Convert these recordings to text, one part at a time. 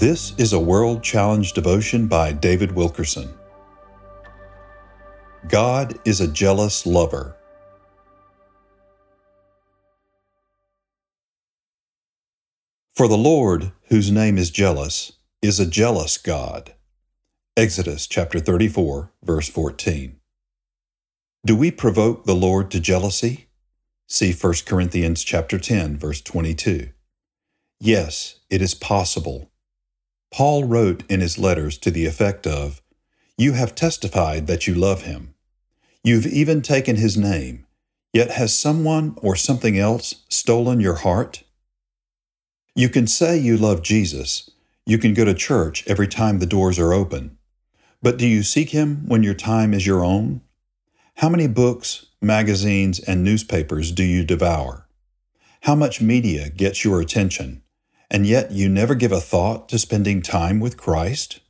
This is a World Challenge devotion by David Wilkerson. God is a jealous lover. For the Lord, whose name is jealous, is a jealous God. Exodus chapter 34, verse 14. Do we provoke the Lord to jealousy? See 1 Corinthians chapter 10, verse 22. Yes, it is possible Paul wrote in his letters to the effect of, You have testified that you love him. You've even taken his name, yet has someone or something else stolen your heart? You can say you love Jesus. You can go to church every time the doors are open. But do you seek him when your time is your own? How many books, magazines, and newspapers do you devour? How much media gets your attention? And yet you never give a thought to spending time with Christ?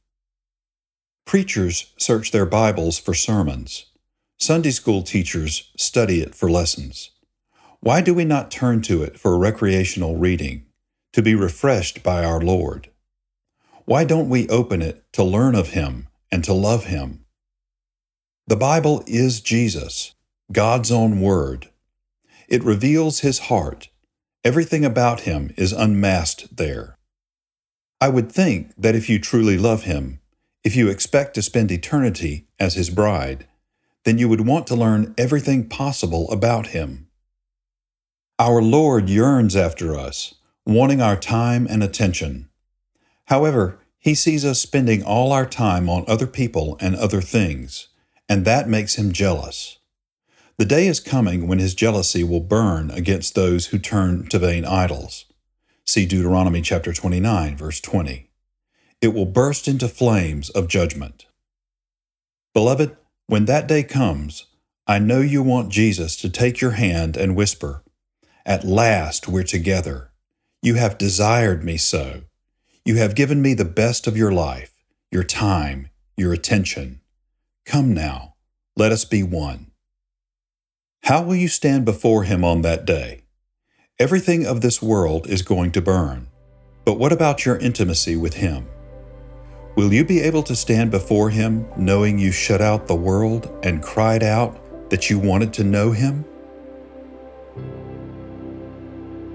Preachers search their Bibles for sermons. Sunday school teachers study it for lessons. Why do we not turn to it for recreational reading, to be refreshed by our Lord? Why don't we open it to learn of Him and to love Him? The Bible is Jesus, God's own Word. It reveals His heart Everything about him is unmasked there. I would think that if you truly love him, if you expect to spend eternity as his bride, then you would want to learn everything possible about him. Our Lord yearns after us, wanting our time and attention. However, he sees us spending all our time on other people and other things, and that makes him jealous. The day is coming when his jealousy will burn against those who turn to vain idols. See Deuteronomy chapter 29, verse 20. It will burst into flames of judgment. Beloved, when that day comes, I know you want Jesus to take your hand and whisper, At last we're together. You have desired me so. You have given me the best of your life, your time, your attention. Come now, let us be one. How will you stand before Him on that day? Everything of this world is going to burn, but what about your intimacy with Him? Will you be able to stand before Him knowing you shut out the world and cried out that you wanted to know Him?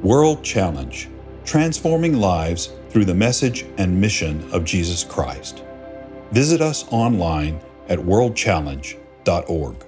World Challenge Transforming Lives through the Message and Mission of Jesus Christ. Visit us online at worldchallenge.org.